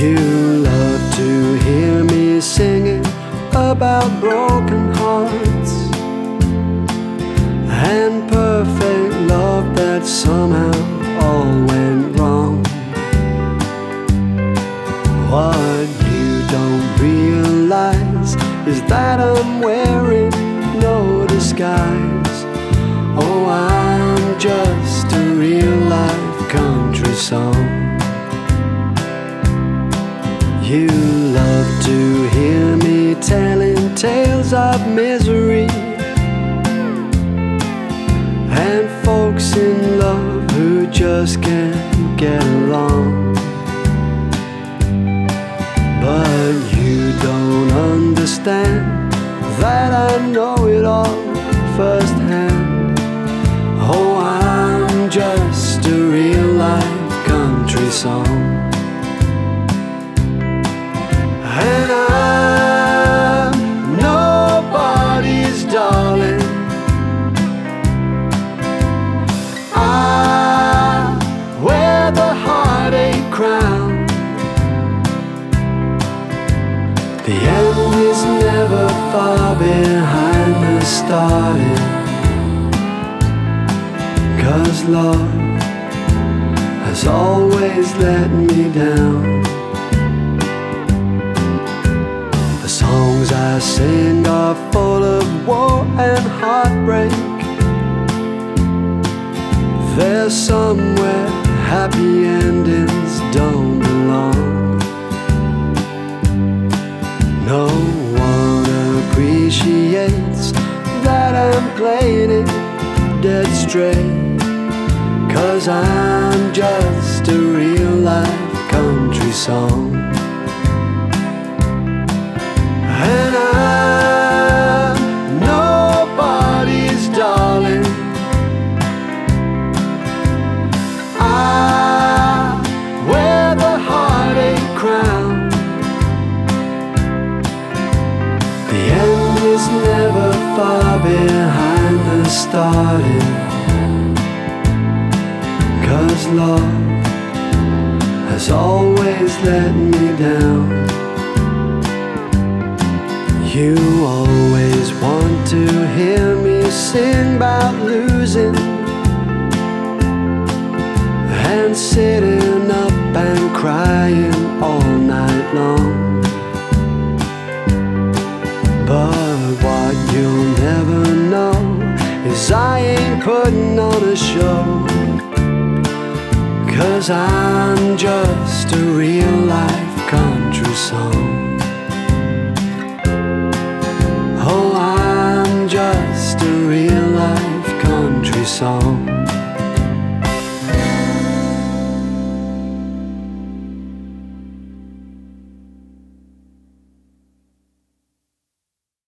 You love to hear me singing about broken hearts and perfect love that somehow all went wrong. What you don't realize is that I'm wearing no disguise. Of misery and folks in love who just can't get along. But you don't understand that I know it all firsthand. Oh, I'm just a real life country song. The end is never far behind the starting. Cause love has always let me down. The songs I sing are full of war and heartbreak. There's somewhere happy endings I'm playing it dead straight. Cause I'm just a real life country song. Starting. Cause love has always let me down. You always want to hear me sing about losing and sitting up and crying all night long. gonna show. Cause I'm just a real life country song. Oh, I'm just a real life country song.